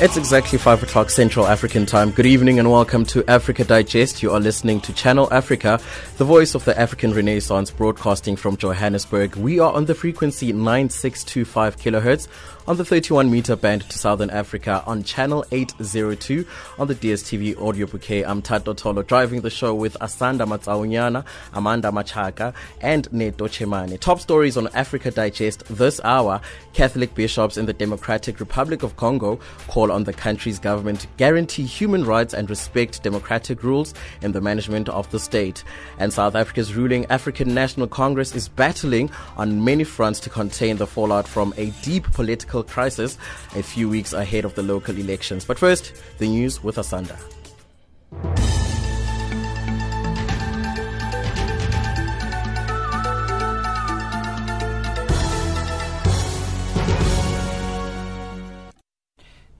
It's exactly 5 o'clock Central African time. Good evening and welcome to Africa Digest. You are listening to Channel Africa, the voice of the African Renaissance, broadcasting from Johannesburg. We are on the frequency 9625 kilohertz on the 31 meter band to Southern Africa on channel 802 on the DSTV audio bouquet. I'm Tato Tolo driving the show with Asanda Matsaunyana, Amanda Machaka, and Neto Chemane. Top stories on Africa Digest this hour. Catholic bishops in the Democratic Republic of Congo call on the country's government to guarantee human rights and respect democratic rules in the management of the state. And South Africa's ruling African National Congress is battling on many fronts to contain the fallout from a deep political political crisis a few weeks ahead of the local elections. But first, the news with Asanda.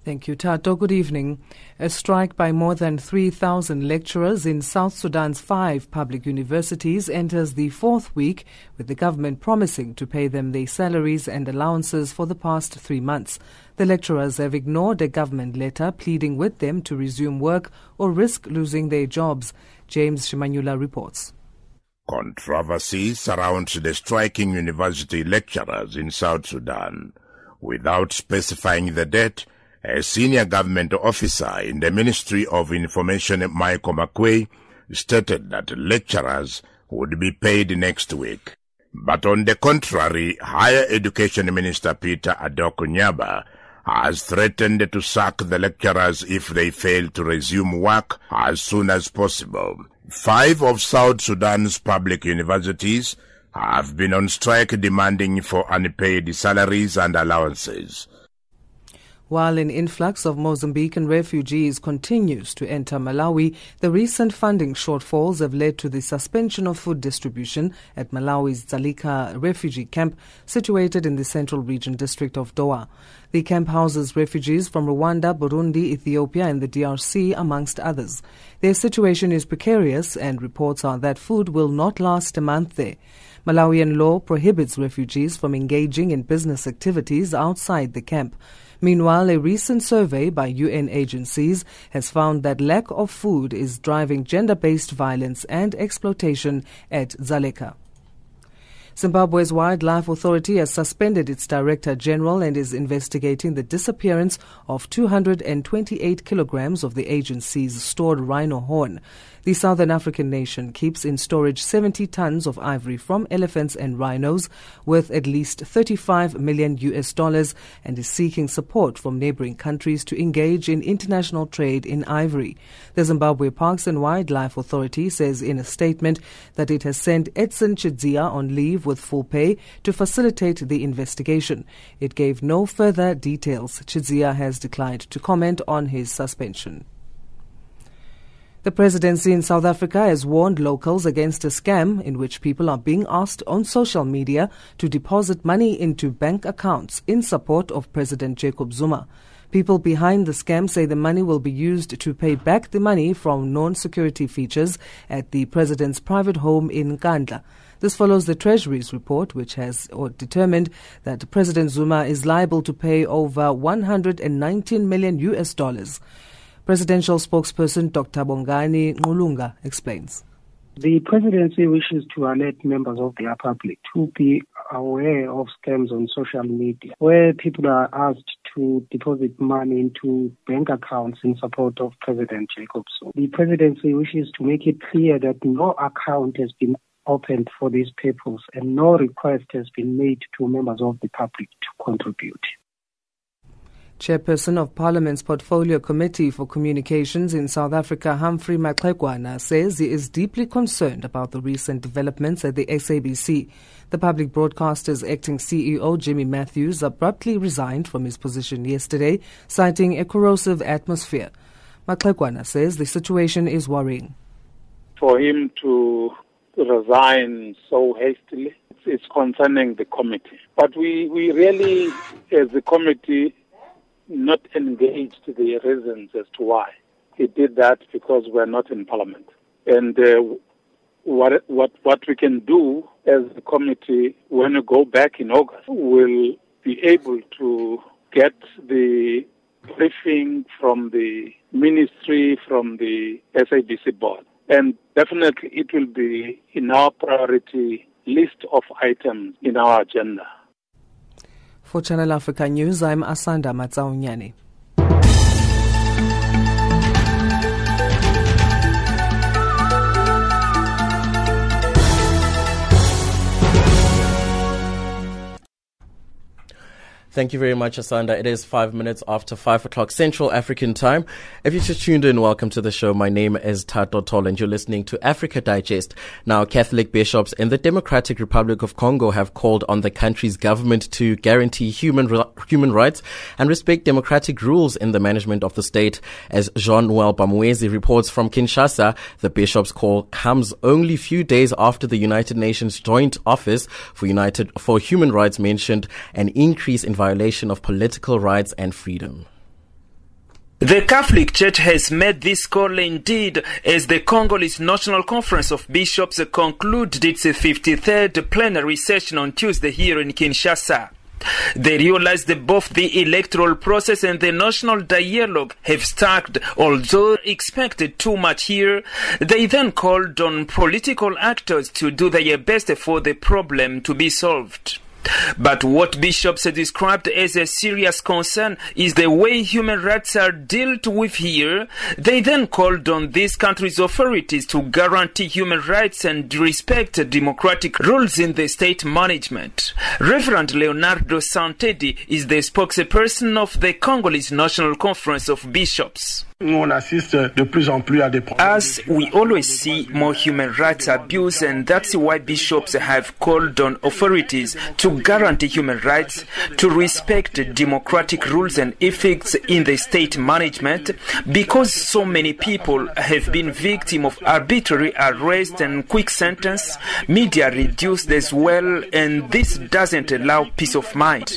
Thank you, Tato. Good evening. A strike by more than 3,000 lecturers in South Sudan's five public universities enters the fourth week, with the government promising to pay them their salaries and allowances for the past three months. The lecturers have ignored a government letter pleading with them to resume work or risk losing their jobs. James Shimanyula reports. Controversy surrounds the striking university lecturers in South Sudan. Without specifying the date, a senior government officer in the Ministry of Information, Michael Makuei, stated that lecturers would be paid next week. But on the contrary, Higher Education Minister Peter Adok Nyaba has threatened to sack the lecturers if they fail to resume work as soon as possible. Five of South Sudan's public universities have been on strike demanding for unpaid salaries and allowances. While an influx of Mozambican refugees continues to enter Malawi, the recent funding shortfalls have led to the suspension of food distribution at Malawi's Dzaleka refugee camp, situated in the central region district of Dowa. The camp houses refugees from Rwanda, Burundi, Ethiopia, and the DRC, amongst others. Their situation is precarious, and reports are that food will not last a month there. Malawian law prohibits refugees from engaging in business activities outside the camp. Meanwhile, a recent survey by UN agencies has found that lack of food is driving gender based violence and exploitation at Dzaleka. Zimbabwe's Wildlife Authority has suspended its Director General and is investigating the disappearance of 228 kilograms of the agency's stored rhino horn. The Southern African nation keeps in storage 70 tons of ivory from elephants and rhinos worth at least 35 million US dollars and is seeking support from neighboring countries to engage in international trade in ivory. The Zimbabwe Parks and Wildlife Authority says in a statement that it has sent Edson Chidziya on leave with full pay to facilitate the investigation. It gave no further details. Chidziya has declined to comment on his suspension. The presidency in South Africa has warned locals against a scam in which people are being asked on social media to deposit money into bank accounts in support of President Jacob Zuma. People behind the scam say the money will be used to pay back the money from non security features at the president's private home in Nkandla. This follows the Treasury's report, which has determined that President Zuma is liable to pay over 119 million US dollars. Presidential spokesperson Dr. Bongani Ngqulunga explains. The presidency wishes to alert members of the public to be aware of scams on social media where people are asked to deposit money into bank accounts in support of President Jacob Zuma. The presidency wishes to make it clear that no account has been opened for this purpose and no request has been made to members of the public to contribute. Chairperson of Parliament's Portfolio Committee for Communications in South Africa, Humphrey Maxegwana, says he is deeply concerned about the recent developments at the SABC. The public broadcaster's acting CEO, Jimmy Matthews, abruptly resigned from his position yesterday, citing a corrosive atmosphere. Maxegwana says the situation is worrying. For him to resign so hastily it's concerning the committee. But we, we really, as a committee, not engaged the reasons as to why. He did that because we're not in parliament. And uh, what, what, what we can do as a committee when we go back in August, we'll be able to get the briefing from the ministry, from the SABC board. And definitely it will be in our priority list of items in our agenda. For Channel Africa News, I'm Asanda Matsaunyane. Thank you very much, Asanda. It is five minutes after five o'clock Central African time. If you just tuned in, welcome to the show. My name is Tato Tol and you're listening to Africa Digest. Now, Catholic bishops in the Democratic Republic of Congo have called on the country's government to guarantee human, human rights and respect democratic rules in the management of the state. As Jean-Noel Bamwezi reports from Kinshasa, the bishops' call comes only few days after the United Nations Joint Office for United, for Human Rights mentioned an increase in violence violation of political rights and freedom. The Catholic Church has made this call indeed as the Congolese National Conference of Bishops concluded its 53rd plenary session on Tuesday here in Kinshasa. They realized that both the electoral process and the national dialogue have stuck, although expected too much here. They then called on political actors to do their best for the problem to be solved. But what bishops described as a serious concern is the way human rights are dealt with here. They then called on these countries' authorities to guarantee human rights and respect democratic rules in the state management. Reverend Leonardo Santedi is the spokesperson of the Congolese National Conference of Bishops. As we always see more human rights abuse, and that's why bishops have called on authorities to guarantee human rights, to respect democratic rules and ethics in the state management, because so many people have been victim of arbitrary arrest and quick sentence, media reduced as well, and this doesn't allow peace of mind.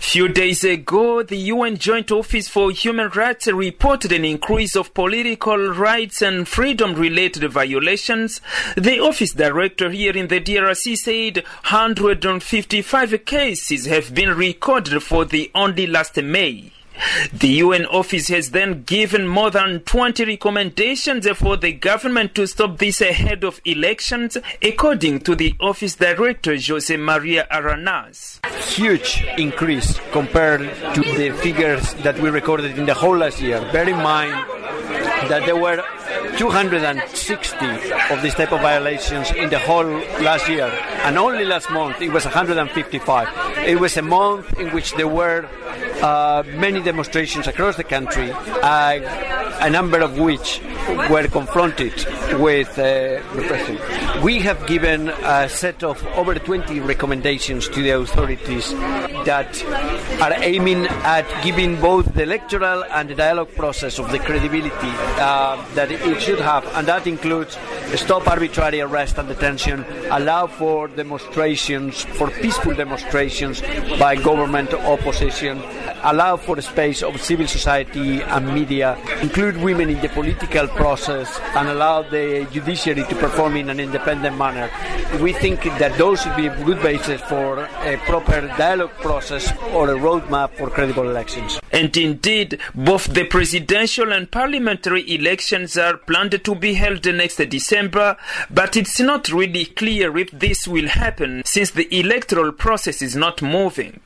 Few days ago, the UN Joint Office for Human Rights reported an increase of political rights and freedom related violations. The office director here in the DRC said 155 cases have been recorded for the only last May. The UN office has then given more than 20 recommendations for the government to stop this ahead of elections, according to the office director Jose Maria Aranaz. Huge increase compared to the figures that we recorded in the whole last year. Bear in mind that there were 260 of these type of violations in the whole last year, and only last month it was 155. It was a month in which there were uh, many demonstrations across the country, uh, a number of which were confronted with uh, repression. We have given a set of over 20 recommendations to the authorities that are aiming at giving both the electoral and the dialogue process of the credibility uh, that it should have, and that includes stop arbitrary arrest and detention, allow for demonstrations, for peaceful demonstrations by government opposition, allow for the space of civil society and media, include women in the political process, and allow the judiciary to perform in an independent manner. We think that those should be a good basis for a proper dialogue process or a roadmap for credible elections. And indeed, both the presidential and parliamentary elections are planned to be held next December, but it's not really clear if this will happen since the electoral process is not moving.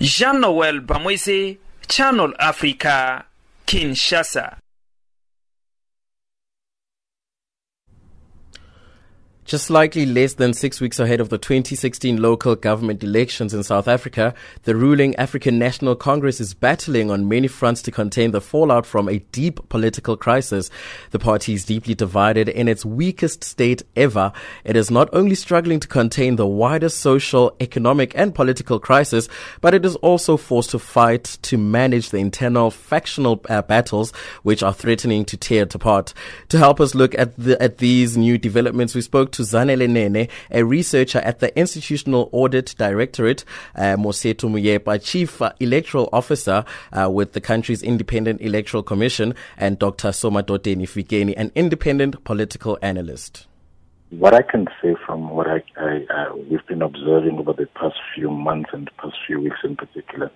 Jean-Noel Bamweze, Channel Africa, Kinshasa. Just slightly less than six weeks ahead of the 2016 local government elections in South Africa, the ruling African National Congress is battling on many fronts to contain the fallout from a deep political crisis. The party is deeply divided in its weakest state ever. It is not only struggling to contain the wider social, economic, and political crisis, but it is also forced to fight to manage the internal factional uh, battles which are threatening to tear it apart. To help us look at the, at these new developments, we spoke to to Zanele Nene, a researcher at the Institutional Audit Directorate, uh, Mosotho Moepya, Chief uh, Electoral Officer uh, with the country's Independent Electoral Commission, and Dr. Somadodeni Fikeni, an independent political analyst. What I can say from what I, I uh, we've been observing over the past few months and past few weeks in particular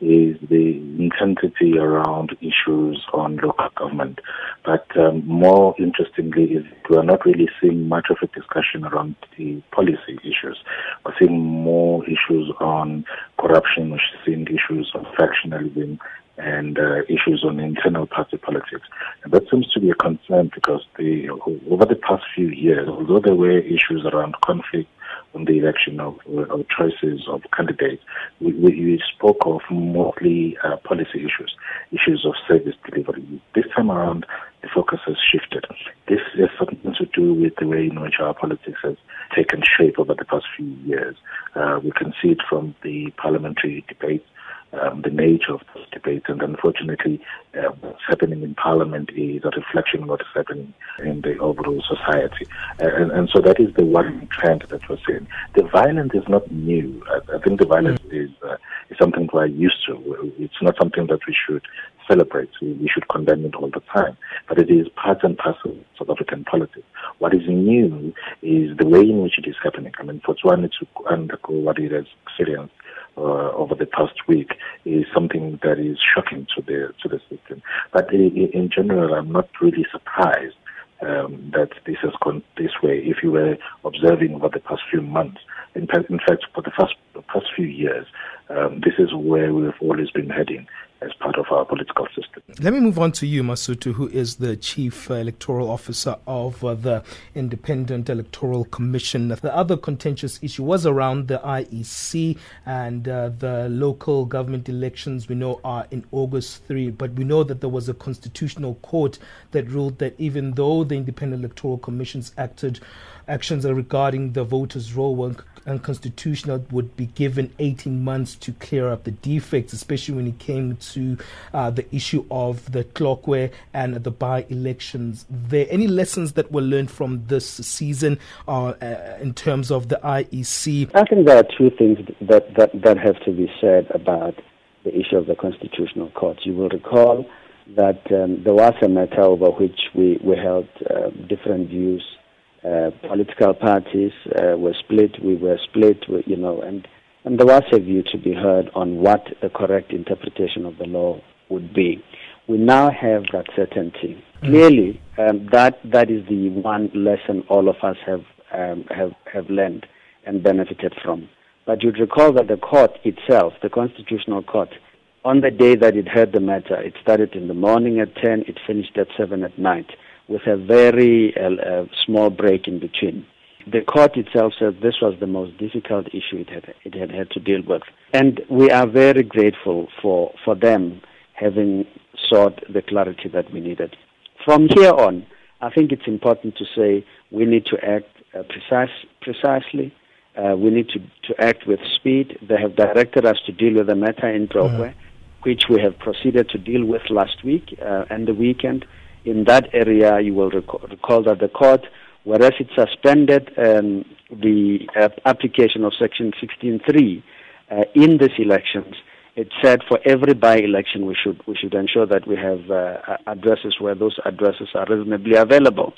is the intensity around issues on local government. But um, more interestingly is we are not really seeing much of a discussion around the policy issues. We're seeing more issues on corruption, we're seeing issues on factionalism, and uh, issues on internal party politics. And that seems to be a concern because the, over the past few years, although there were issues around conflict on the election of, of choices of candidates, we, we spoke of mostly uh, policy issues, issues of service delivery. This time around, the focus has shifted. This has something to do with the way in which our politics has taken shape over the past few years. Uh, we can see it from the parliamentary debates um, the nature of this debate. And unfortunately, uh, what's happening in Parliament is a reflection of what is happening in the overall society. And, and so that is the one trend that we're seeing. The violence is not new. I, I think the violence mm. is, uh, is something we're used to. It's not something that we should celebrate. We, we should condemn it all the time. But it is part and parcel of South African politics. What is new is the way in which it is happening. I mean, for Tshwane to undergo what it has experienced uh, over the past week is something that is shocking to the to the system. But in, in general, I'm not really surprised um, that this has gone this way. If you were observing over the past few months, in, in fact, for the first the past few years, um, this is where we've always been heading as part of our political system. Let me move on to you, Mosotho, who is the Chief Electoral Officer of uh, the Independent Electoral Commission. The other contentious issue was around the IEC and uh, the local government elections we know are in August 3, but we know that there was a constitutional court that ruled that even though the Independent Electoral Commissions acted actions regarding the voters' roll were unconstitutional would be given 18 months to clear up the defects, especially when it came to uh, the issue of the Tlokwe and the by elections. There any lessons that were learned from this season uh, uh, in terms of the IEC? I think there are two things that, that, that have to be said about the issue of the Constitutional Court. You will recall that um, there was a matter over which we, we held uh, different views uh, political parties uh, were split. We were split, you know, and, and there was a view to be heard on what the correct interpretation of the law would be. We now have that certainty. Mm-hmm. Clearly, um, that that is the one lesson all of us have um, have have learned and benefited from. But you'd recall that the court itself, the Constitutional Court, on the day that it heard the matter, it started in the morning at 10, it finished at 7 at night with a very uh, uh, small break in between. The court itself said this was the most difficult issue it had, it had had to deal with. And we are very grateful for, for them having sought the clarity that we needed. From here on, I think it's important to say we need to act uh, precise, precisely. Uh, we need to, to act with speed. They have directed us to deal with the matter in Tlokwe, mm-hmm. which we have proceeded to deal with last week uh, and the weekend in that area, you will recall, recall that the court, whereas it suspended um, the uh, application of Section 16.3 uh, in these elections, it said for every by-election we should we should ensure that we have uh, addresses where those addresses are reasonably available.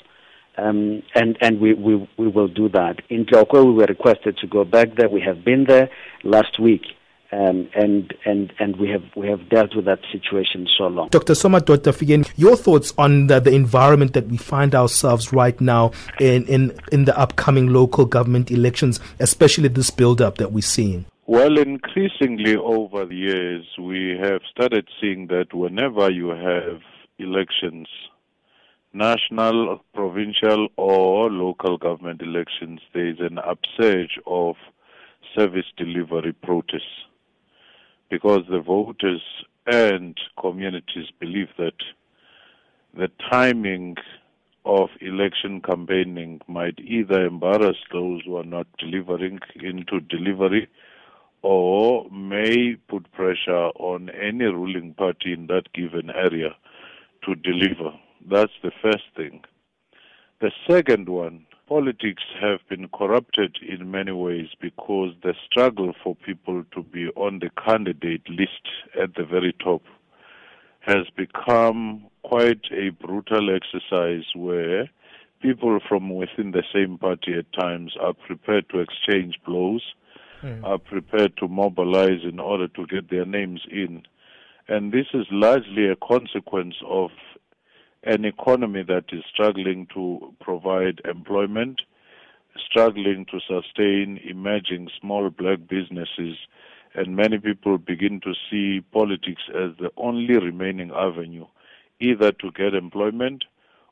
Um, and and we, we, we will do that. In Tlokwe, we were requested to go back there. We have been there last week. Um, and and and we have we have dealt with that situation so long. Dr. Somadodeni Fikeni, your thoughts on the, the, environment that we find ourselves right now in, in in the upcoming local government elections, especially this build-up that we're seeing. Well, increasingly over the years, we have started seeing that whenever you have elections, national, provincial, or local government elections, there is an upsurge of service delivery protests because the voters and communities believe that the timing of election campaigning might either embarrass those who are not delivering into delivery or may put pressure on any ruling party in that given area to deliver. That's the first thing. The second one, politics have been corrupted in many ways because the struggle for people to be on the candidate list at the very top has become quite a brutal exercise where people from within the same party at times are prepared to exchange blows, mm. are prepared to mobilize in order to get their names in. And this is largely a consequence of an economy that is struggling to provide employment, struggling to sustain emerging small black businesses, and many people begin to see politics as the only remaining avenue, either to get employment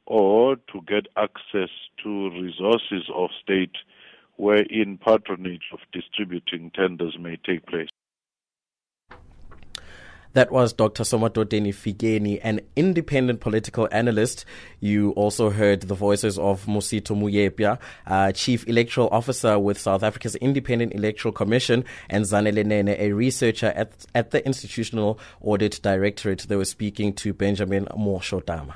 or to get access to resources of state wherein patronage of distributing tenders may take place. That was Dr. Somadodeni Fikeni, an independent political analyst. You also heard the voices of Mosotho Moepya, uh, Chief Electoral Officer with South Africa's Independent Electoral Commission, and Zanele Nene, a researcher at, at the Institutional Audit Directorate. They were speaking to Benjamin Moshodama.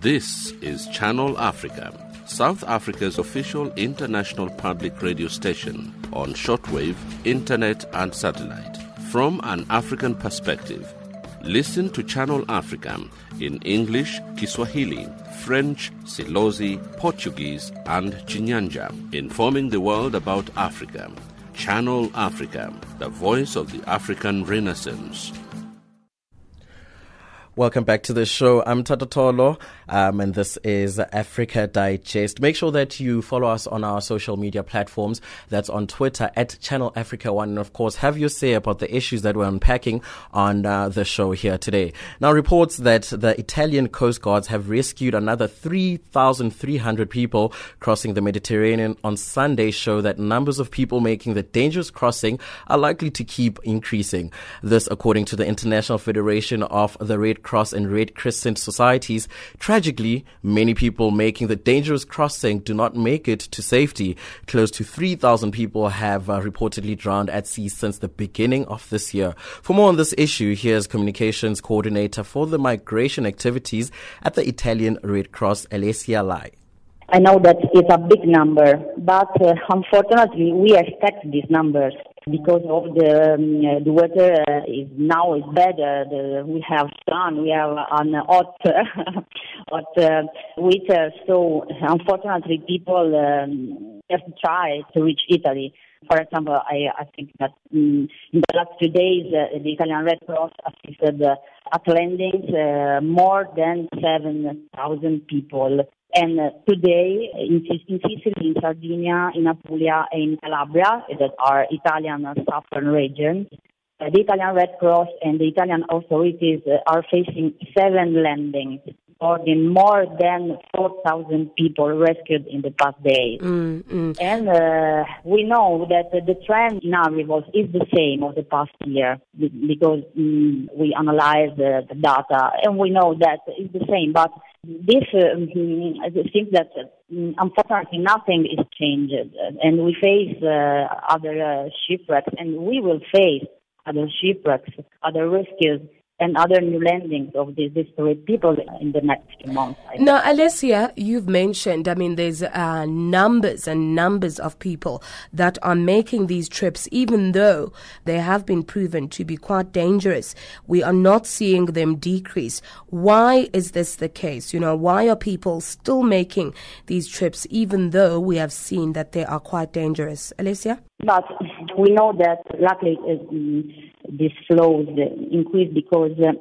This is Channel Africa South Africa's official international public radio station on shortwave, internet, and satellite. From an African perspective, listen to Channel Africa in English, Kiswahili, French, Silozi, Portuguese, and Chinyanja, informing the world about Africa. Channel Africa, the voice of the African Renaissance. Welcome back to the show. I'm Tata Tolo, um, and this is Africa Digest. Make sure that you follow us on our social media platforms. That's on Twitter at Channel Africa One, and of course, have your say about the issues that we're unpacking on uh, the show here today. Now, reports that the Italian Coast Guards have rescued another 3,300 people crossing the Mediterranean on Sunday show that numbers of people making the dangerous crossing are likely to keep increasing. This, according to the International Federation of the Red Cross and Red Crescent societies. Tragically, many people making the dangerous crossing do not make it to safety. Close to 3,000 people have uh, reportedly drowned at sea since the beginning of this year. For more on this issue, here's communications coordinator for the migration activities at the Italian Red Cross, Alessia Lai. I know that it's a big number, but uh, unfortunately, we expect these numbers because of the um, uh, the weather uh, is now is better. The, we have sun, we have an hot hot uh, winter. So unfortunately, people um, have to try to reach Italy. For example, I, I think that um, in the last few days, uh, the Italian Red Cross assisted uh, at landings uh, more than 7,000 people and uh, today, in, in Sicily, in Sardinia, in Apulia, and in Calabria, that are Italian southern regions, uh, the Italian Red Cross and the Italian authorities uh, are facing seven landings supporting more than 4,000 people rescued in the past days. Mm, mm. And uh, we know that the trend in arrivals is the same of the past year because mm, we analyze the, the, data and we know that it's the same. But this uh, seems that mm, unfortunately nothing is changed and we face uh, other uh, shipwrecks and we will face other shipwrecks, other rescues and other new landings of these disparate people in the next few months. Now, Alessia, you've mentioned, I mean, there's uh, numbers and numbers of people that are making these trips, even though they have been proven to be quite dangerous. We are not seeing them decrease. Why is this the case? You know, why are people still making these trips, even though we have seen that they are quite dangerous? Alessia? But we know that luckily uh, this flows increase because uh,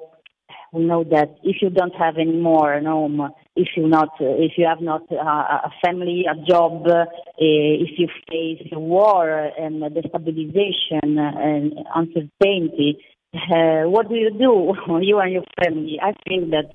we know that if you don't have any more home, if you not, uh, if you have not uh, a family, a job, uh, if you face war and destabilization and uncertainty, uh, what do you do, you and your family? I think that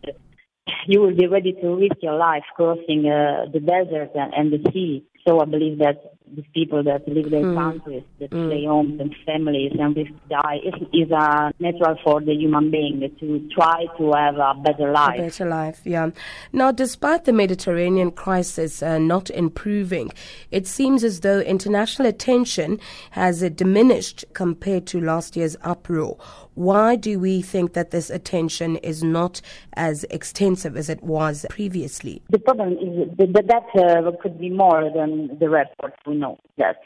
you will be ready to risk your life crossing uh, the desert and, and, the sea So I believe that these people that live in their Mm. countries, that Mm. stay homes and families and risk die, is, is uh, natural for the human being to try to have a better life. A better life, yeah. Now, despite the Mediterranean crisis uh, not improving, it seems as though international attention has uh, diminished compared to last year's uproar. Why do we think that this attention is not as extensive as it was previously? The problem is that that uh, could be more than the report. We know that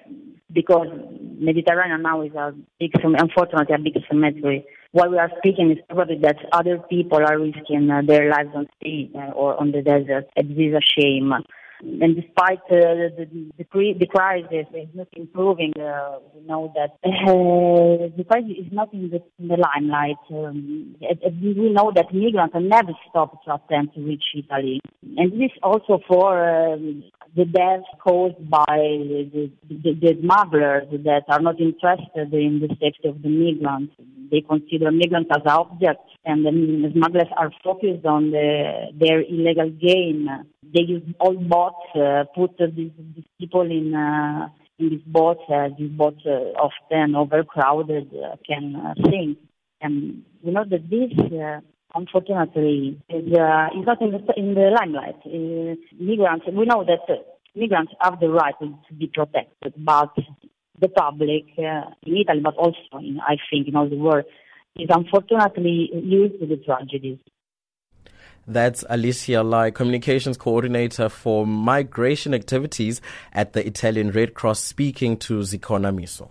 because Mediterranean now is a big, unfortunately, a big cemetery. What we are speaking is probably that other people are risking uh, their lives on sea uh, or on the desert. It is a shame. And despite uh, the, the, the crisis is not improving, uh, we know that uh, the crisis is not in the, in the limelight. Um, we know that migrants never stopped to attempt to reach Italy. And this also for um, the deaths caused by the, the, the smugglers that are not interested in the safety of the migrants. They consider migrants as objects, and the smugglers are focused on the, their illegal gain. They use old boats, uh, put uh, these, these people in uh, in these boats. Uh, these boats uh, often overcrowded, uh, can uh, sink, and we know that this. Uh, Unfortunately, is uh, not in the, in the limelight. Uh, migrants, we know that uh, migrants have the right to, to be protected, but the public uh, in Italy, but also in, I think in all the world, is unfortunately used to the tragedies. That's Alicia Lai, Communications Coordinator for Migration Activities at the Italian Red Cross, speaking to Zikona Miso.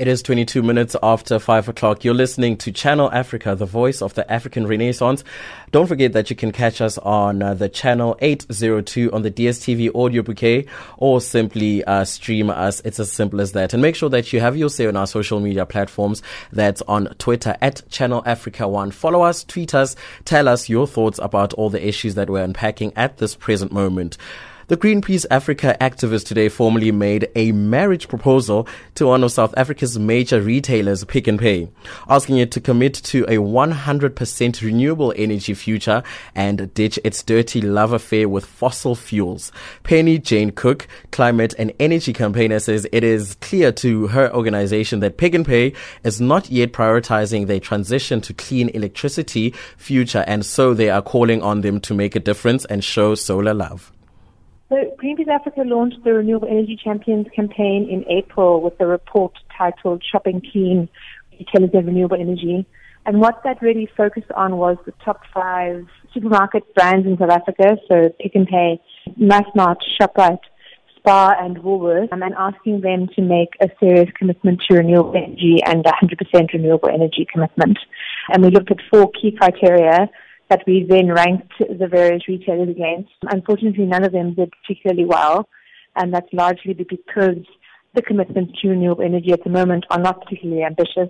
It is 22 minutes after 5 o'clock. You're listening to Channel Africa, the voice of the African Renaissance. Don't forget that you can catch us on uh, the channel 802 on the DSTV audio bouquet or simply uh, stream us. It's as simple as that. And make sure that you have your say on our social media platforms. That's on Twitter at Channel Africa 1. Follow us, tweet us, tell us your thoughts about all the issues that we're unpacking at this present moment. The Greenpeace Africa activist today formally made a marriage proposal to one of South Africa's major retailers, Pick n Pay, asking it to commit to a 100% renewable energy future and ditch its dirty love affair with fossil fuels. Penny Jane Cook, climate and energy campaigner, says it is clear to her organization that Pick n Pay is not yet prioritizing their transition to clean electricity future, and so they are calling on them to make a difference and show solar love. So Greenpeace Africa launched the Renewable Energy Champions campaign in April with a report titled Shopping Clean, of Renewable Energy. And what that really focused on was the top five supermarket brands in South Africa, so Pick n Pay, Massmart, ShopRite, Spar and Woolworths, um, and asking them to make a serious commitment to renewable energy and a 100% renewable energy commitment. And we looked at four key criteria that we then ranked the various retailers against. Unfortunately, none of them did particularly well, and that's largely because the commitments to renewable energy at the moment are not particularly ambitious.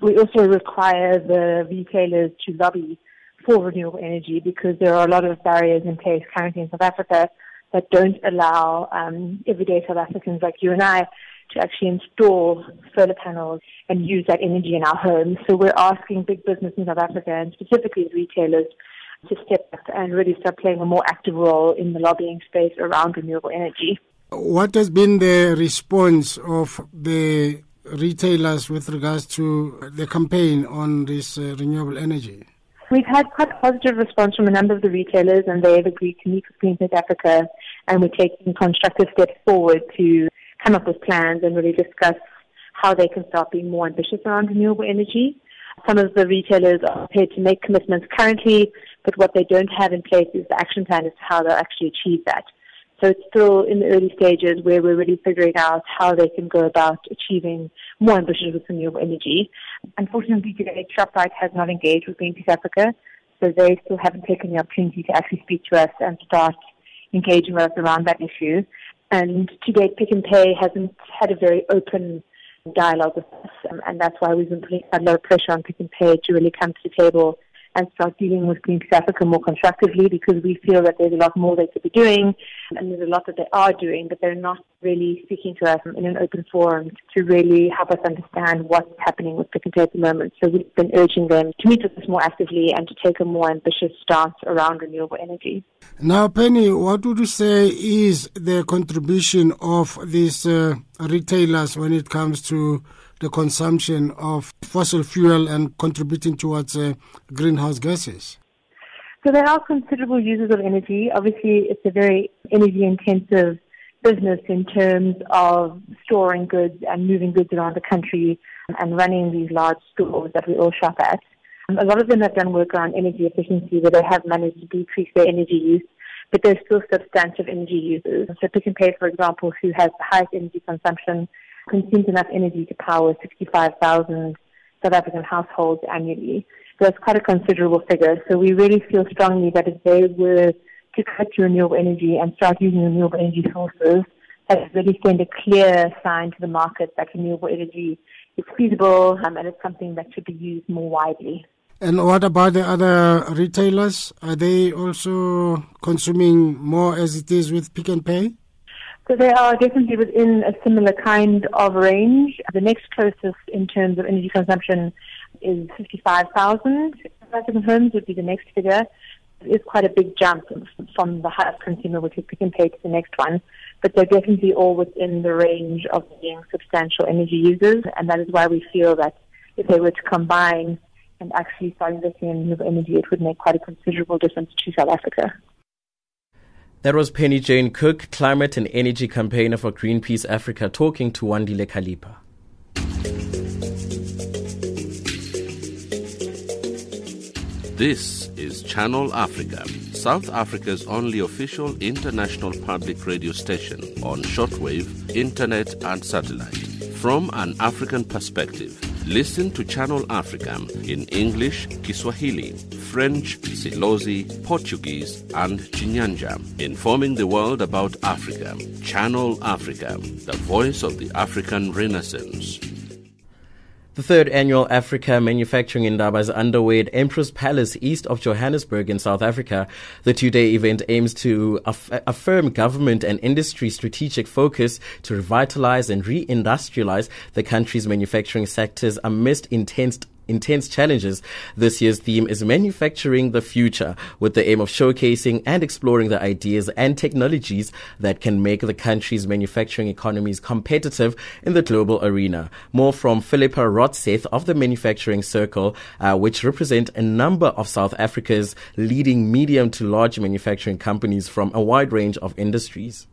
We also require the retailers to lobby for renewable energy because there are a lot of barriers in place currently in South Africa that don't allow um, everyday South Africans like you and I to actually install solar panels and use that energy in our homes. So we're asking big business in South Africa and specifically retailers to step up and really start playing a more active role in the lobbying space around renewable energy. What has been the response of the retailers with regards to the campaign on this uh, renewable energy? We've had quite a positive response from a number of the retailers, and they've agreed to meet with Greenpeace Africa, and we're taking constructive steps forward to come up with plans and really discuss how they can start being more ambitious around renewable energy. Some of the retailers are prepared to make commitments currently, but what they don't have in place is the action plan as to how they'll actually achieve that. So it's still in the early stages where we're really figuring out how they can go about achieving more ambitions with renewable energy. Unfortunately, today ShopRite has not engaged with Greenpeace Africa, so they still haven't taken the opportunity to actually speak to us and start engaging with us around that issue. And to date, Pick n Pay hasn't had a very open dialogue with us, um, and that's why we've been putting a lot of pressure on Pick n Pay to really come to the table and start dealing with Greenpeace Africa more constructively because we feel that there's a lot more they could be doing and there's a lot that they are doing, but they're not really speaking to us in an open forum to really help us understand what's happening with Pick n Pay at the moment. So we've been urging them to meet with us more actively and to take a more ambitious stance around renewable energy. Now, Penny, what would you say is the contribution of these uh, retailers when it comes to the consumption of fossil fuel and contributing towards uh, greenhouse gases? So there are considerable users of energy. Obviously, it's a very energy intensive business in terms of storing goods and moving goods around the country and running these large stores that we all shop at. A lot of them have done work around energy efficiency where they have managed to decrease their energy use, but they're still substantive energy users. So Pick n Pay, for example, who has the highest energy consumption, consumes enough energy to power 65,000 South African households annually. So it's quite a considerable figure. So we really feel strongly that if they were to cut renewable energy and start using renewable energy sources, that really send a clear sign to the market that renewable energy is feasible um, and it's something that should be used more widely. And what about the other retailers? Are they also consuming more as it is with Pick n Pay? So they are definitely within a similar kind of range. The next closest in terms of energy consumption is 55,000 homes would be the next figure. It is quite a big jump from the highest consumer, which is n Pay, to the next one. But they're definitely all within the range of being substantial energy users, and that is why we feel that if they were to combine and actually start investing in renewable energy, it would make quite a considerable difference to South Africa. That was Penny Jane Cook, climate and energy campaigner for Greenpeace Africa, talking to Wandile Kalipa. This is Channel Africa, South Africa's only official international public radio station on shortwave, internet, and satellite. From an African perspective, Listen to Channel Africa in English, Kiswahili, French, Silozi, Portuguese, and Chinyanja, informing the world about Africa. Channel Africa, the voice of the African Renaissance. The third annual Africa Manufacturing Indaba is underway at Emperors Palace east of Johannesburg in South Africa. The two-day event aims to aff- affirm government and industry strategic focus to revitalize and re-industrialize the country's manufacturing sectors amidst intense intense challenges. This year's theme is manufacturing the future with the aim of showcasing and exploring the ideas and technologies that can make the country's manufacturing economies competitive in the global arena. More from Philippa Rodseth of the Manufacturing Circle, uh, which represent a number of South Africa's leading medium to large manufacturing companies from a wide range of industries.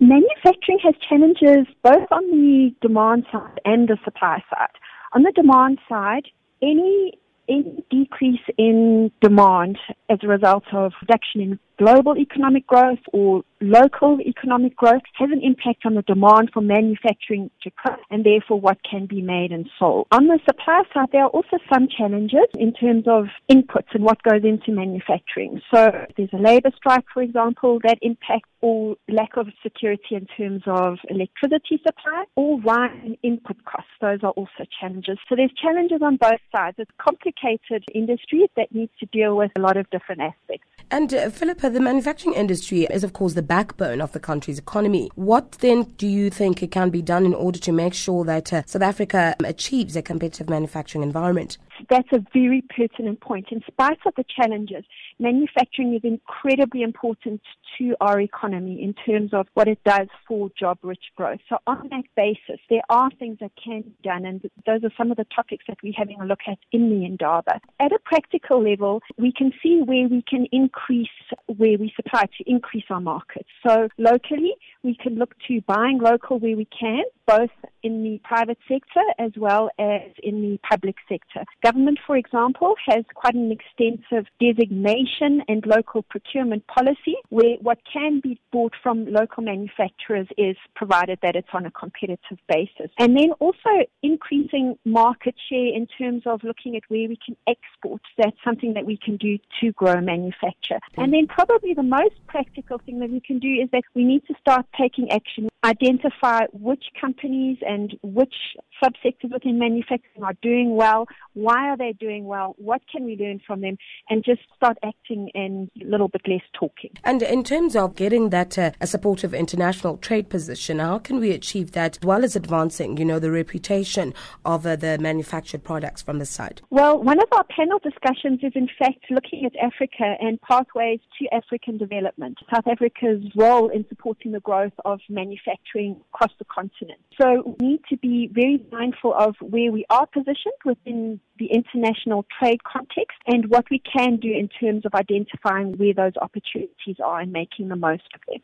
Manufacturing has challenges both on the demand side and the supply side. On the demand side, any any decrease in demand as a result of reduction in global economic growth or local economic growth has an impact on the demand for manufacturing and therefore what can be made and sold. On the supply side, there are also some challenges in terms of inputs and what goes into manufacturing. So there's a labor strike, for example, that impacts or lack of security in terms of electricity supply or rising input costs. Those are also challenges. So there's challenges on both sides. It's a complicated industry that needs to deal with a lot of different aspects. And uh, Philippa, the manufacturing industry is, of course, the backbone of the country's economy. What then do you think can be done in order to make sure that uh, South Africa achieves a competitive manufacturing environment? That's a very pertinent point. In spite of the challenges, manufacturing is incredibly important to our economy in terms of what it does for job rich growth. So on that basis, there are things that can be done and those are some of the topics that we're having a look at in the Indaba. At a practical level, we can see where we can increase where we supply to increase our markets. So locally, we can look to buying local where we can, both in the private sector as well as in the public sector. Government, for example, has quite an extensive designation and local procurement policy where what can be bought from local manufacturers is provided that it's on a competitive basis. And then also increasing market share in terms of looking at where we can export. That's something that we can do to grow manufacture. And then probably the most practical thing that we can do is that we need to start taking action, identify which companies and which subsectors within manufacturing are doing well, why are they doing well, what can we learn from them, and just start acting and a little bit less talking. And in terms of getting that uh, a supportive international trade position, how can we achieve that as well as advancing, you know, the reputation of uh, the manufactured products from the side? Well, one of our panel discussions is in fact looking at Africa and pathways to African development, South Africa's role in supporting the growth of manufacturing across the continent. So we need to be very mindful of where we are positioned within the international trade context and what we can do in terms of identifying where those opportunities are and making the most of them.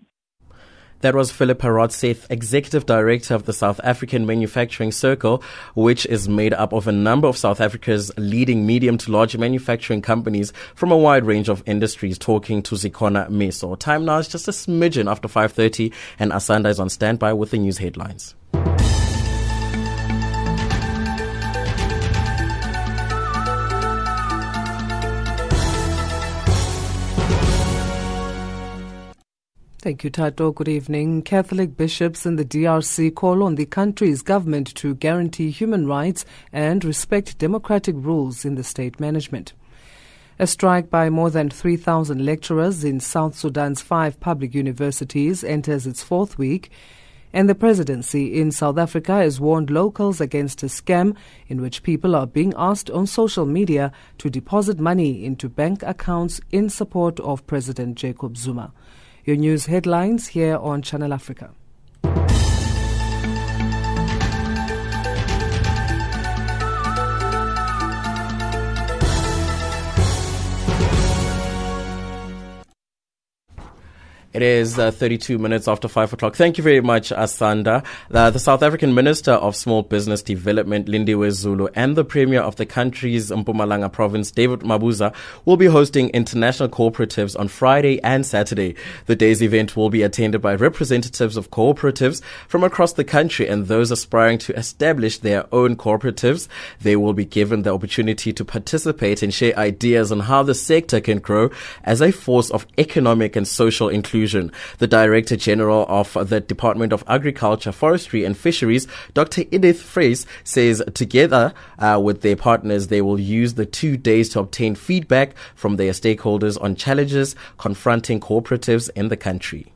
That was Philippa Rodseth, Executive Director of the South African Manufacturing Circle, which is made up of a number of South Africa's leading medium to large manufacturing companies from a wide range of industries, talking to Zikona Meso. Time now is just a smidgen after 5.30 and Asanda is on standby with the news headlines. Thank you, Tato. Good evening. Catholic bishops in the DRC call on the country's government to guarantee human rights and respect democratic rules in the state management. A strike by more than 3,000 lecturers in South Sudan's five public universities enters its fourth week, and the presidency in South Africa has warned locals against a scam in which people are being asked on social media to deposit money into bank accounts in support of President Jacob Zuma. Your news headlines here on Channel Africa. It is uh, 32 minutes after 5 o'clock. Thank you very much, Asanda. Uh, the South African Minister of Small Business Development, Lindiwe Zulu, and the Premier of the country's Mpumalanga province, David Mabuza, will be hosting international cooperatives on Friday and Saturday. The day's event will be attended by representatives of cooperatives from across the country and those aspiring to establish their own cooperatives. They will be given the opportunity to participate and share ideas on how the sector can grow as a force of economic and social inclusion The Director General of the Department of Agriculture, Forestry and Fisheries, Dr. Edith Vries, says together uh, with their partners, they will use the two days to obtain feedback from their stakeholders on challenges confronting cooperatives in the country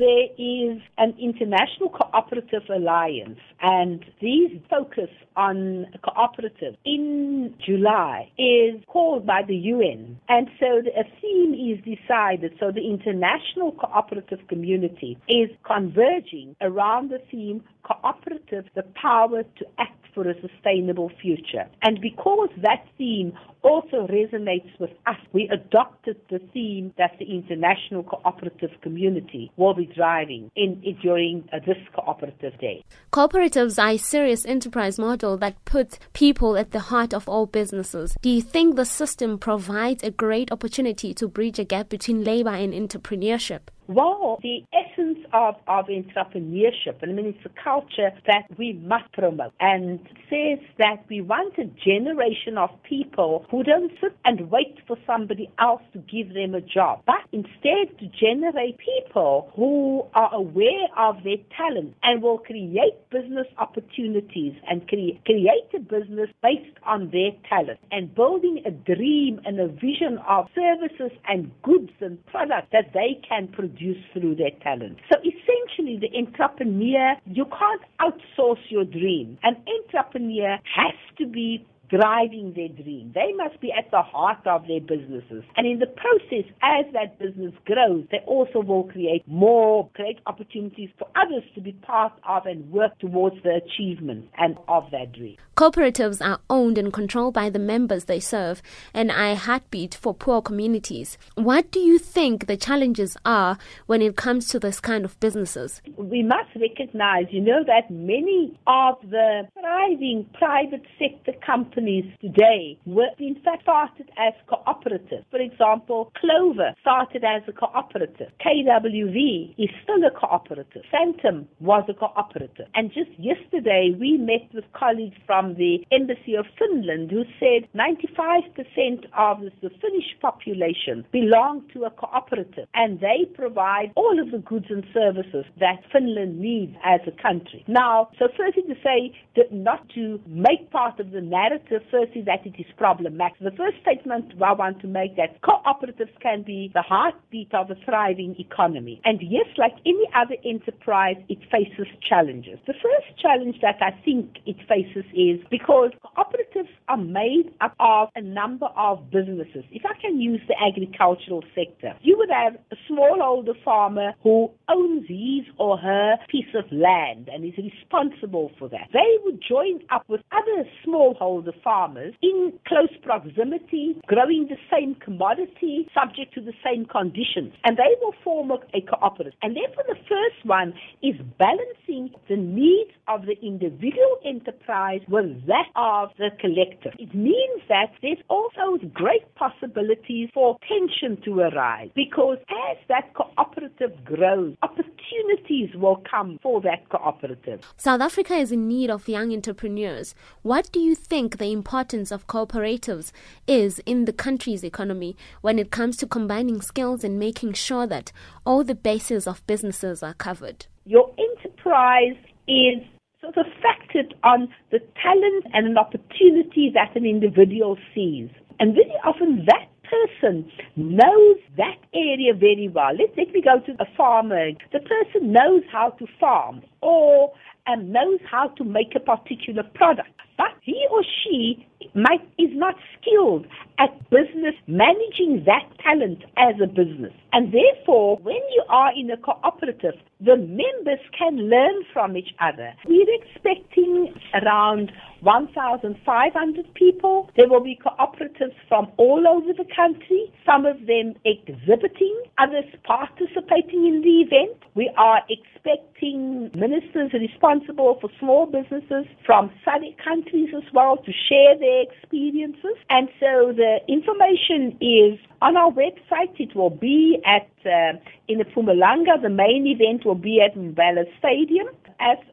there is an international cooperative alliance, and these focus on cooperatives in July is called by the UN. And so a theme is decided. So the international cooperative community is converging around the theme cooperative, the power to act for a sustainable future. And because that theme also resonates with us, we adopted the theme that the international cooperative community will be driving in, in during uh, this cooperative day. Cooperatives are a serious enterprise model that puts people at the heart of all businesses. Do you think the system provides a great opportunity to bridge a gap between labor and entrepreneurship? Well, the essence of, of entrepreneurship, I mean, it's a culture that we must promote and says that we want a generation of people who don't sit and wait for somebody else to give them a job, but instead to generate people who are aware of their talent and will create business opportunities and cre- create a business based on their talent and building a dream and a vision of services and goods and products that they can produce produce through their talent. So essentially, the entrepreneur, you can't outsource your dream. An entrepreneur has to be driving their dream. They must be at the heart of their businesses. And in the process, as that business grows, they also will create more great opportunities for others to be part of and work towards the achievement and of that dream. Cooperatives are owned and controlled by the members they serve and are a heartbeat for poor communities. What do you think the challenges are when it comes to this kind of businesses? We must recognize, you know, that many of the thriving private sector companies today were in fact started as cooperatives. For example, Clover started as a cooperative. KWV is still a cooperative. Phantom was a cooperative. And just yesterday we met with colleagues from the Embassy of Finland who said 95% of the Finnish population belong to a cooperative and they provide all of the goods and services that Finland needs as a country. Now, so firstly to say that not to make part of the narrative, firstly that it is problematic. The first statement I want to make that cooperatives can be the heartbeat of a thriving economy. And yes, like any other enterprise, it faces challenges. The first challenge that I think it faces is because cooperatives are made up of a number of businesses. If I can use the agricultural sector, you would have a smallholder farmer who owns his or her piece of land and is responsible for that. They would join up with other smallholder farmers in close proximity, growing the same commodity, subject to the same conditions, and they will form a, a cooperative. And therefore, the first one is balancing the needs of the individual enterprise with that of the collective. It means that there's also great possibilities for tension to arise because as that cooperative grows, opportunities will come for that cooperative. South Africa is in need of young entrepreneurs. What do you think the importance of cooperatives is in the country's economy when it comes to combining skills and making sure that all the bases of businesses are covered? Your enterprise is sort of factored on the talent and an opportunity that an individual sees. And very often that person knows that area very well. Let's let me go to a farmer. The person knows how to farm or um, knows how to make a particular product. But he or she might, is not skilled at business managing that talent as a business. And therefore, when you are in a cooperative, the members can learn from each other. We're expecting around 1,500 people. There will be cooperatives from all over the country, some of them exhibiting, others participating in the event. We are expecting ministers responsible for small businesses from SADC countries as well to share their experiences. And so the information is on our website. It will be at uh, in the Mpumalanga. The main event will be at Mbombela Stadium.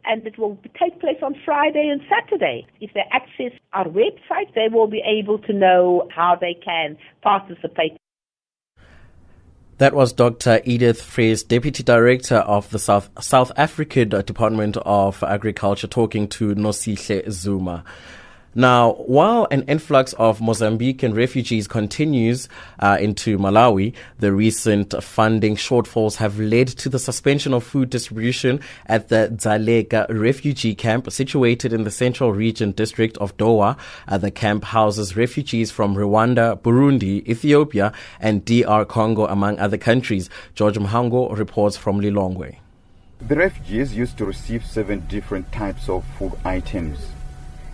And it will take place on Friday and Saturday. If they access our website, they will be able to know how they can participate. That was Dr. Edith Vries, Deputy Director of the South, South African Department of Agriculture, talking to Nosihle Zuma. Now, while an influx of Mozambican refugees continues uh, into Malawi, the recent funding shortfalls have led to the suspension of food distribution at the Dzaleka refugee camp situated in the central region district of Dowa. Uh, the camp houses refugees from Rwanda, Burundi, Ethiopia, and DR Congo, among other countries. George Mhango reports from Lilongwe. The refugees used to receive seven different types of food items.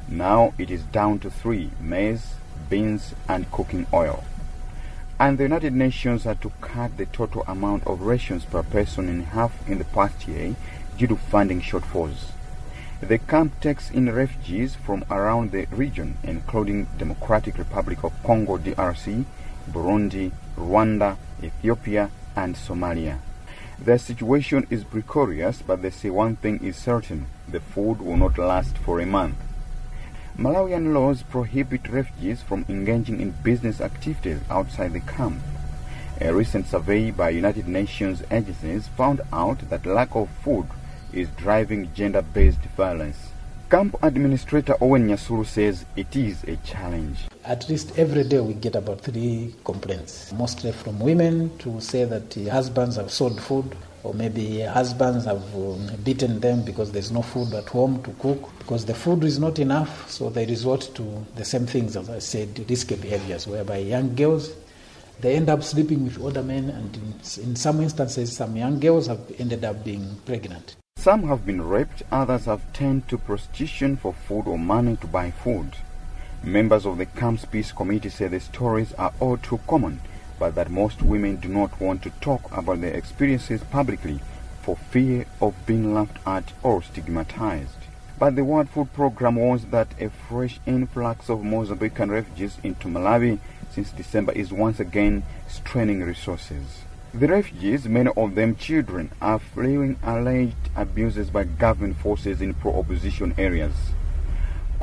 Now it is down to three maize, beans, and cooking oil. And the United Nations had to cut the total amount of rations per person in half in the past year due to funding shortfalls. The camp takes in refugees from around the region, including Democratic Republic of Congo DRC, Burundi, Rwanda, Ethiopia, and Somalia. Their situation is precarious, but they say one thing is certain the food will not last for a month. Malawian laws prohibit refugees from engaging in business activities outside the camp. A recent survey by United Nations agencies found out that lack of food is driving gender-based violence. Camp Administrator Owen Nyasuru says it is a challenge. At least every day we get about three complaints, mostly from women to say that husbands have sold food or maybe husbands have um, beaten them because there's no food at home to cook, because the food is not enough, so they resort to the same things, as I said, risky behaviors, whereby young girls they end up sleeping with older men, and in, in some instances, some young girls have ended up being pregnant. Some have been raped, others have turned to prostitution for food or money to buy food. Members of the Camp's Peace Committee say the stories are all too common, but that most women do not want to talk about their experiences publicly for fear of being laughed at or stigmatized. But the World Food Program warns that a fresh influx of Mozambican refugees into Malawi since December is once again straining resources. The refugees, many of them children, are fleeing alleged abuses by government forces in pro-opposition areas.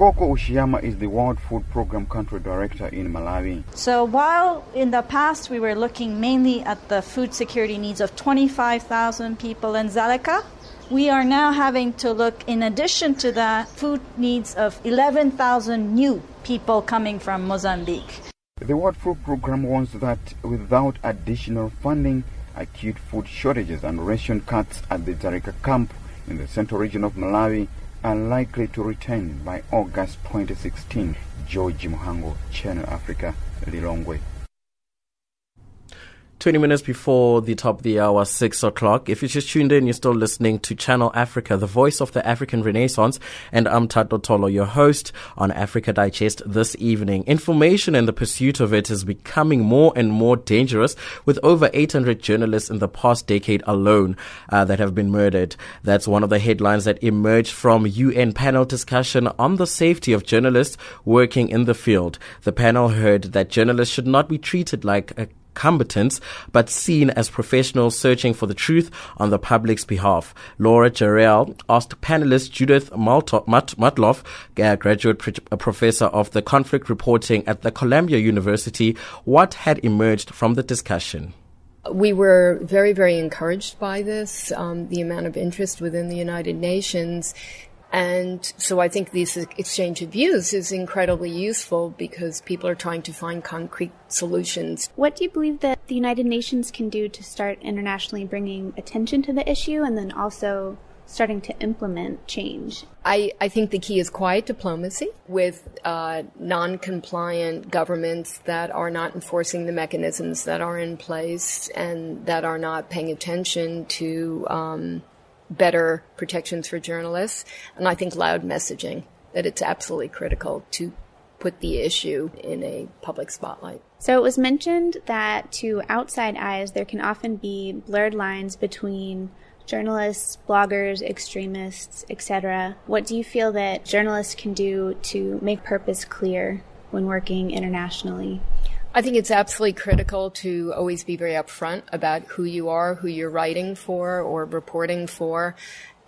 Coco Ushiyama is the World Food Program Country Director in Malawi. So while in the past we were looking mainly at the food security needs of 25,000 people in Dzaleka, we are now having to look, in addition to that, food needs of 11,000 new people coming from Mozambique. The World Food Program warns that without additional funding, acute food shortages and ration cuts at the Dzaleka camp in the central region of Malawi are likely to return by August 2016. George Muhango, Channel Africa, Lilongwe. 20 minutes before the top of the hour, 6 o'clock. If you're just tuned in, you're still listening to Channel Africa, the voice of the African Renaissance. And I'm Tato Tolo, your host on Africa Digest this evening. Information and the pursuit of it is becoming more and more dangerous with over 800 journalists in the past decade alone uh, that have been murdered. That's one of the headlines that emerged from UN panel discussion on the safety of journalists working in the field. The panel heard that journalists should not be treated like a combatants, but seen as professionals searching for the truth on the public's behalf. Laura Jarrell asked panelist Judith Matloff, a graduate professor of the conflict reporting at the Columbia University, what had emerged from the discussion. We were very, very encouraged by this, um, the amount of interest within the United Nations and so I think this exchange of views is incredibly useful because people are trying to find concrete solutions. What do you believe that the United Nations can do to start internationally bringing attention to the issue and then also starting to implement change? I, I think the key is quiet diplomacy with uh, non compliant governments that are not enforcing the mechanisms that are in place and that are not paying attention to. Um, better protections for journalists, and I think loud messaging that it's absolutely critical to put the issue in a public spotlight. So it was mentioned that to outside eyes, there can often be blurred lines between journalists, bloggers, extremists, etc. What do you feel that journalists can do to make purpose clear when working internationally? I think it's absolutely critical to always be very upfront about who you are, who you're writing for or reporting for.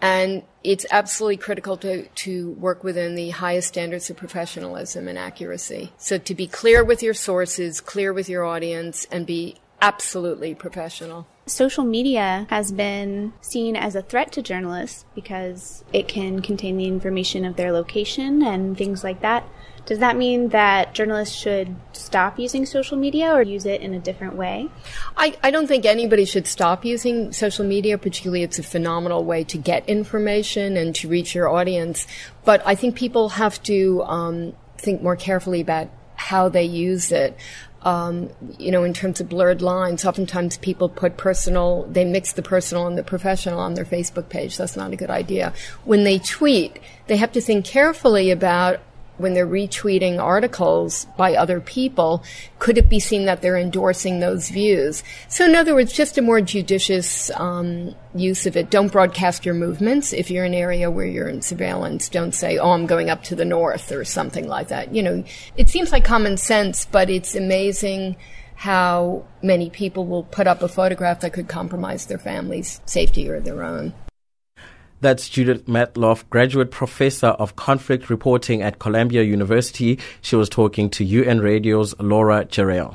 And it's absolutely critical to, to work within the highest standards of professionalism and accuracy. So to be clear with your sources, clear with your audience, and be absolutely professional. Social media has been seen as a threat to journalists because it can contain the information of their location and things like that. Does that mean that journalists should stop using social media or use it in a different way? I, I don't think anybody should stop using social media, particularly it's a phenomenal way to get information and to reach your audience. But I think people have to um, think more carefully about how they use it. Um, you know, in terms of blurred lines, oftentimes people put personal, they mix the personal and the professional on their Facebook page. That's not a good idea. When they tweet, they have to think carefully about when they're retweeting articles by other people, could it be seen that they're endorsing those views? So, in other words, just a more judicious um, use of it. Don't broadcast your movements if you're in an area where you're in surveillance. Don't say, "Oh, I'm going up to the north" or something like that. You know, it seems like common sense, but it's amazing how many people will put up a photograph that could compromise their family's safety or their own. That's Judith Matloff, graduate professor of conflict reporting at Columbia University. She was talking to UN Radio's Laura Jarrell.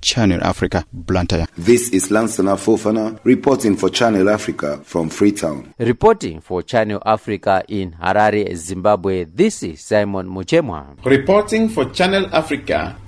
Channel Africa, Blantyre. This is Lansana Fofana reporting for Channel Africa from Freetown. Reporting for Channel Africa in Harare, Zimbabwe, this is Simon Muchemwa. Reporting for Channel Africa,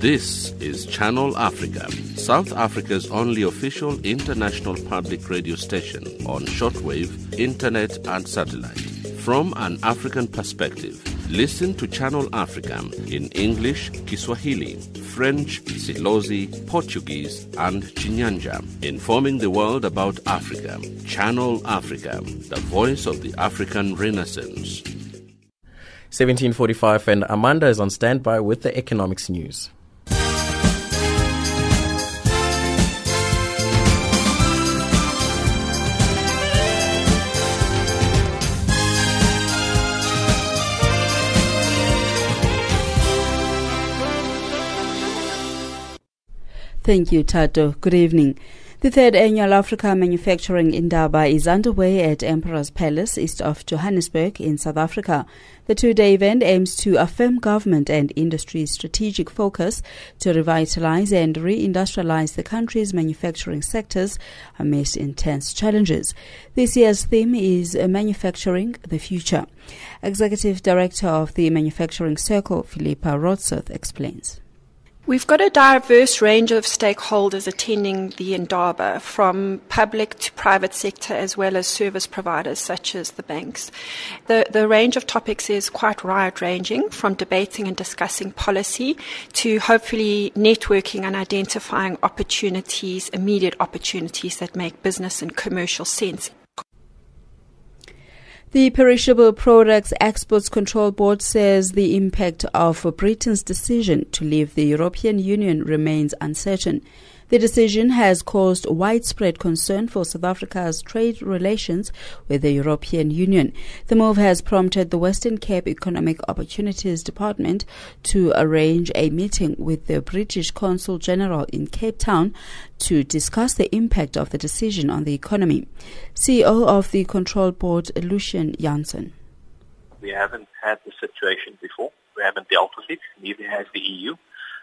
This is Channel Africa, South Africa's only official international public radio station on shortwave, internet, and satellite. From an African perspective, listen to Channel Africa in English, Kiswahili, French, Silozi, Portuguese, and Chinyanja, informing the world about Africa. Channel Africa, the voice of the African Renaissance. 1745 and Amanda is on standby with the economics news. Thank you, Tato. Good evening. The third annual Africa Manufacturing Indaba is underway at Emperors Palace, east of Johannesburg, in South Africa. The two day event aims to affirm government and industry's strategic focus to revitalize and reindustrialize the country's manufacturing sectors amidst intense challenges. This year's theme is Manufacturing the Future. Executive Director of the Manufacturing Circle, Philippa Rodseth, explains. We've got a diverse range of stakeholders attending the Indaba, from public to private sector, as well as service providers such as the banks. The, the range of topics is quite wide ranging, from debating and discussing policy to hopefully networking and identifying opportunities, immediate opportunities that make business and commercial sense the Perishable Products Exports Control Board says the impact of Britain's decision to leave the European Union remains uncertain. The decision has caused widespread concern for South Africa's trade relations with the European Union. The move has prompted the Western Cape Economic Opportunities Department to arrange a meeting with the British Consul General in Cape Town to discuss the impact of the decision on the economy. CEO of the Control Board, Lucian Janssen. We haven't had the situation before. We haven't dealt with it. Neither has the EU.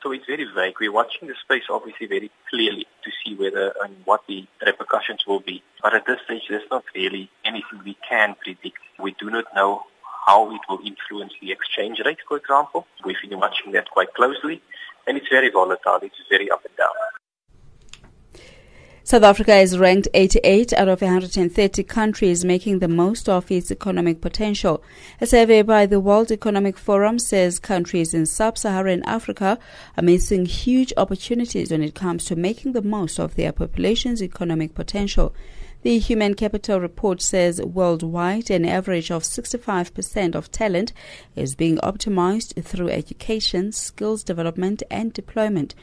So it's very vague. We're watching the space obviously very clearly to see whether and what the repercussions will be. But at this stage, there's not really anything we can predict. We do not know how it will influence the exchange rate, for example. We've been watching that quite closely, and it's very volatile. It's very up and down. South Africa is ranked 88 out of 130 countries making the most of its economic potential. A survey by the World Economic Forum says countries in sub-Saharan Africa are missing huge opportunities when it comes to making the most of their population's economic potential. The Human Capital Report says worldwide an average of 65% of talent is being optimized through education, skills development, and deployment.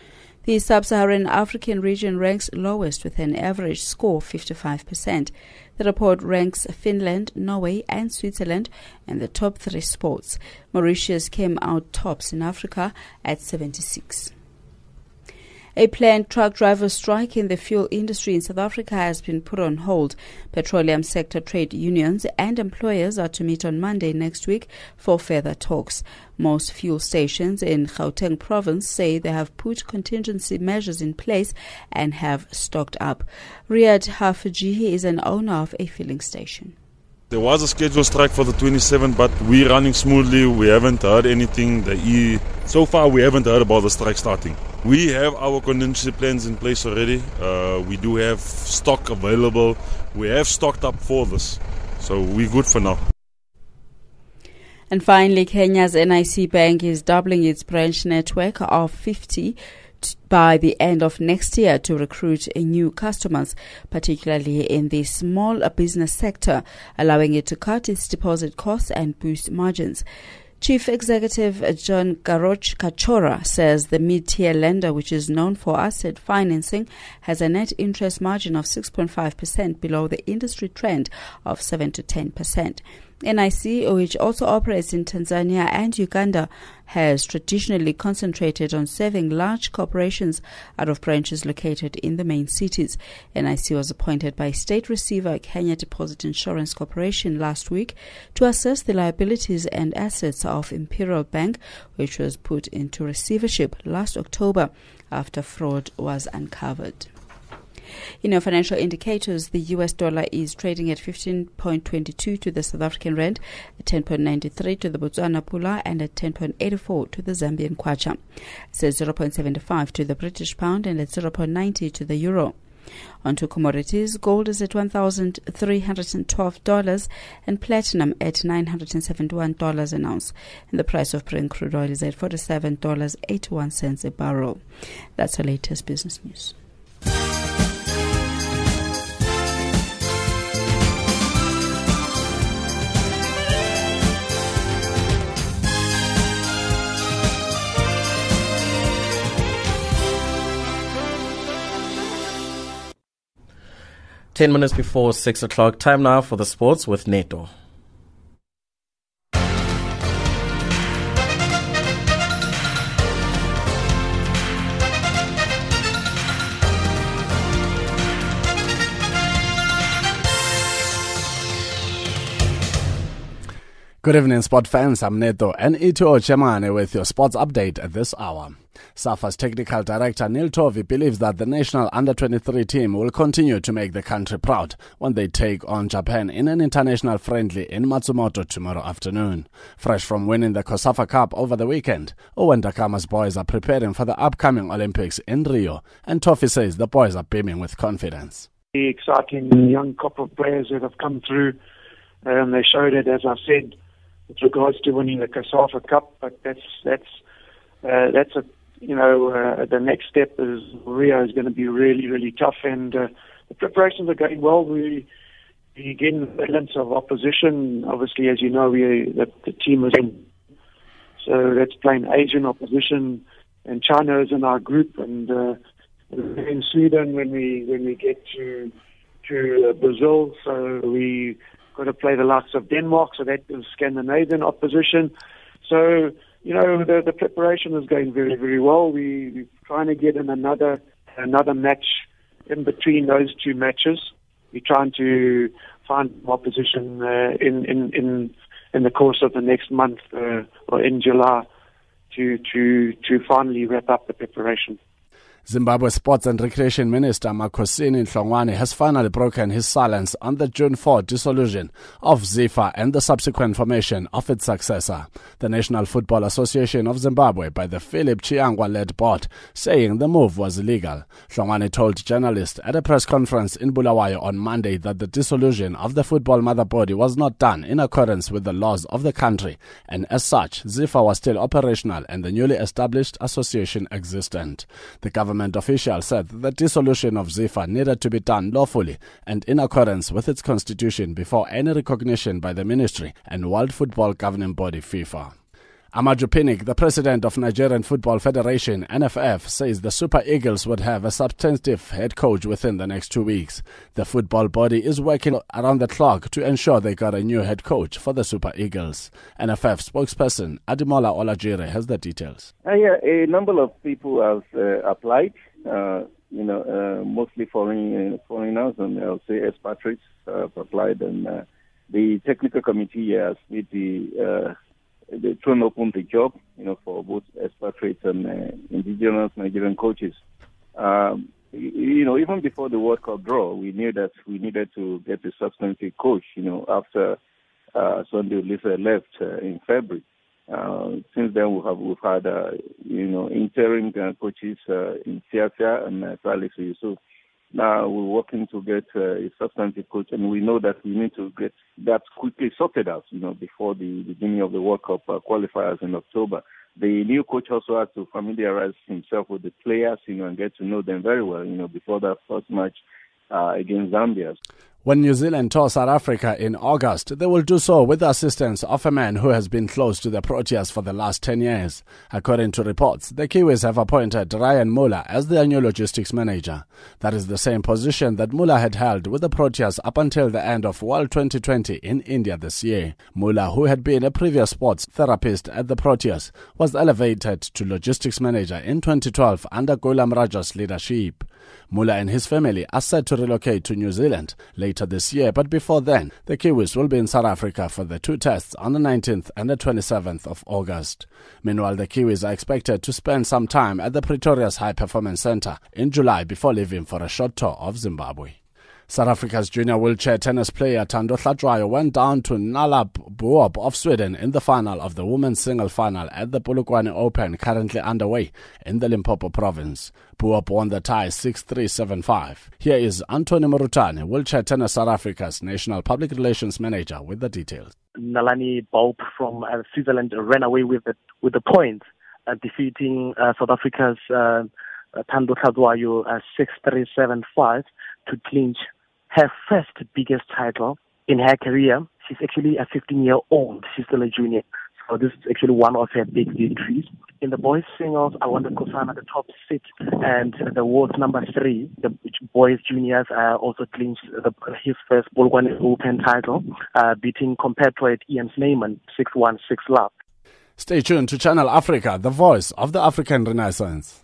The sub-Saharan African region ranks lowest with an average score of 55%. The report ranks Finland, Norway, and Switzerland in the top three sports. Mauritius came out tops in Africa at 76. A planned truck driver strike in the fuel industry in South Africa has been put on hold. Petroleum sector trade unions and employers are to meet on Monday next week for further talks. Most fuel stations in Gauteng province say they have put contingency measures in place and have stocked up. Riyad Hafaji is an owner of a filling station. There was a scheduled strike for the 27th, but we're running smoothly. We haven't heard anything. E- so far, we haven't heard about the strike starting. We have our contingency plans in place already. Uh, we do have stock available. We have stocked up for this. So we're good for now. And finally, Kenya's NIC Bank is doubling its branch network of 50 by the end of next year to recruit new customers, particularly in the small business sector, allowing it to cut its deposit costs and boost margins. Chief Executive John Garoch Gachora says the mid-tier lender, which is known for asset financing, has a net interest margin of 6.5% below the industry trend of 7 to 10%. NIC, which also operates in Tanzania and Uganda, has traditionally concentrated on serving large corporations out of branches located in the main cities. NIC was appointed by State Receiver Kenya Deposit Insurance Corporation last week to assess the liabilities and assets of Imperial Bank, which was put into receivership last October after fraud was uncovered. In our financial indicators, the US dollar is trading at 15.22 to the South African rand, 10.93 to the Botswana pula, and at 10.84 to the Zambian kwacha. It's 0.75 to the British pound and at 0.90 to the euro. On to commodities, gold is at $1,312 and platinum at $971 an ounce. And the price of Brent crude oil is at $47.81 a barrel. That's the latest business news. 10 minutes before 6 o'clock. Time now for the sports with Neto. Good evening, sport fans. I'm Neto and Ito Chemane with your sports update at this hour. SAFA's technical director Neil Tovey believes that the national under 23 team will continue to make the country proud when they take on Japan in an international friendly in Matsumoto tomorrow afternoon. Fresh from winning the COSAFA Cup over the weekend, Owen Da Gama's boys are preparing for the upcoming Olympics in Rio, and Tovey says the boys are beaming with confidence. The exciting young couple of players that have come through, um, they showed it, as I said, with regards to winning the COSAFA Cup, but that's that's uh, that's a you know, uh, the next step is Rio is going to be really, really tough, and uh, the preparations are going well. We we getting balance of opposition. Obviously, as you know, we the, the team is in, so that's playing Asian opposition, and China is in our group, and uh, in Sweden when we when we get to to uh, Brazil, so we got to play the likes of Denmark, so that is Scandinavian opposition. So you know, the, the preparation is going very, very well. We, we're trying to get in another another match in between those two matches. We're trying to find opposition uh, in, in in in the course of the next month uh, or in July to to to finally wrap up the preparation. Zimbabwe Sports and Recreation Minister Makhosini Hlongwane has finally broken his silence on the June 4 dissolution of ZIFA and the subsequent formation of its successor, the National Football Association of Zimbabwe, by the Philip Chiyangwa-led board, saying the move was illegal. Hlongwane told journalists at a press conference in Bulawayo on Monday that the dissolution of the football mother body was not done in accordance with the laws of the country, and as such, ZIFA was still operational and the newly established association existent. The government government official said the dissolution of ZIFA needed to be done lawfully and in accordance with its constitution before any recognition by the ministry and World Football Governing Body FIFA. Amaju Pinnick, the president of Nigerian Football Federation, NFF, says the Super Eagles would have a substantive head coach within the next two weeks. The football body is working around the clock to ensure they got a new head coach for the Super Eagles. NFF spokesperson Ademola Olajire has the details. Uh, yeah, a number of people have uh, applied. Uh, you know, uh, mostly foreign uh, foreigners and I'll say expatriates have applied, and uh, the technical committee has made the they try open the job, you know, for both expatriates and uh, indigenous Nigerian coaches. Um, you know, even before the World Cup draw, we knew that we needed to get a substantive coach, you know, after uh, Sunday Oliseh left uh, in February. Uh, since then, we have we've had uh, you know interim uh, coaches uh, in Siasia and uh, Salisu Yusuf. Now we're working to get uh, a substantive coach, and we know that we need to get that quickly sorted out, you know, before the beginning of the World Cup uh, qualifiers in October. The new coach also has to familiarize himself with the players, you know, and get to know them very well, you know, before that first match uh, against Zambia. When New Zealand tour South Africa in August, they will do so with the assistance of a man who has been close to the Proteas for the last 10 years. According to reports, the Kiwis have appointed Ryan Muller as their new logistics manager. That is the same position that Muller had held with the Proteas up until the end of World 2020 in India this year. Muller, who had been a previous sports therapist at the Proteas, was elevated to logistics manager in 2012 under Goolam Rajah's leadership. Muller and his family are set to relocate to New Zealand later this year, but before then, the Kiwis will be in South Africa for the two tests on the 19th and the 27th of August. Meanwhile, the Kiwis are expected to spend some time at the Pretoria's High Performance Center in July before leaving for a short tour of Zimbabwe. South Africa's junior wheelchair tennis player Thando Hlatshwayo went down to Nala Buob of Sweden in the final of the women's single final at the Polokwane Open currently underway in the Limpopo province. Buob won the tie 6-3-7-5. Here is Anthony Morutane, wheelchair tennis South Africa's national public relations manager with the details. Nalani Buob from uh, Switzerland ran away with the, with the points, uh, defeating uh, South Africa's uh, uh, 6-3-7-5 to clinch her first biggest title in her career. She's actually a 15 year old. She's still a junior. So this is actually one of her big victories. In the boys singles, I won the Kosana, the top six, and the world number three. The boys juniors uh, also clinched the, his first Polokwane Open title, uh, beating compatriot Ian Snyman 6-1, 6 love. Stay tuned to Channel Africa, the voice of the African Renaissance.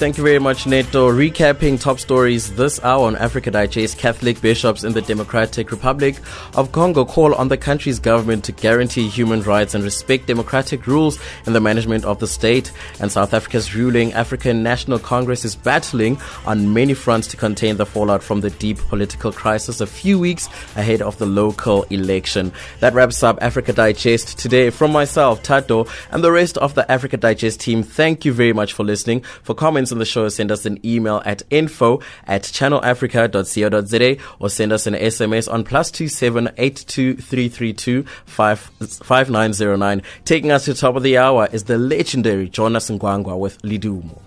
Thank you very much, Neto. Recapping top stories this hour on Africa Digest, Catholic bishops in the Democratic Republic of Congo call on the country's government to guarantee human rights and respect democratic rules in the management of the state. And South Africa's ruling African National Congress is battling on many fronts to contain the fallout from the deep political crisis a few weeks ahead of the local election. That wraps up Africa Digest today. From myself, Tato, and the rest of the Africa Digest team, thank you very much for listening. For comments on the show, send us an email at info at channelafrica.co.za or send us an SMS on plus two seven eight two three three two five five nine zero nine. Taking us to the top of the hour is the legendary Jonas Gwangwa with Lidumo.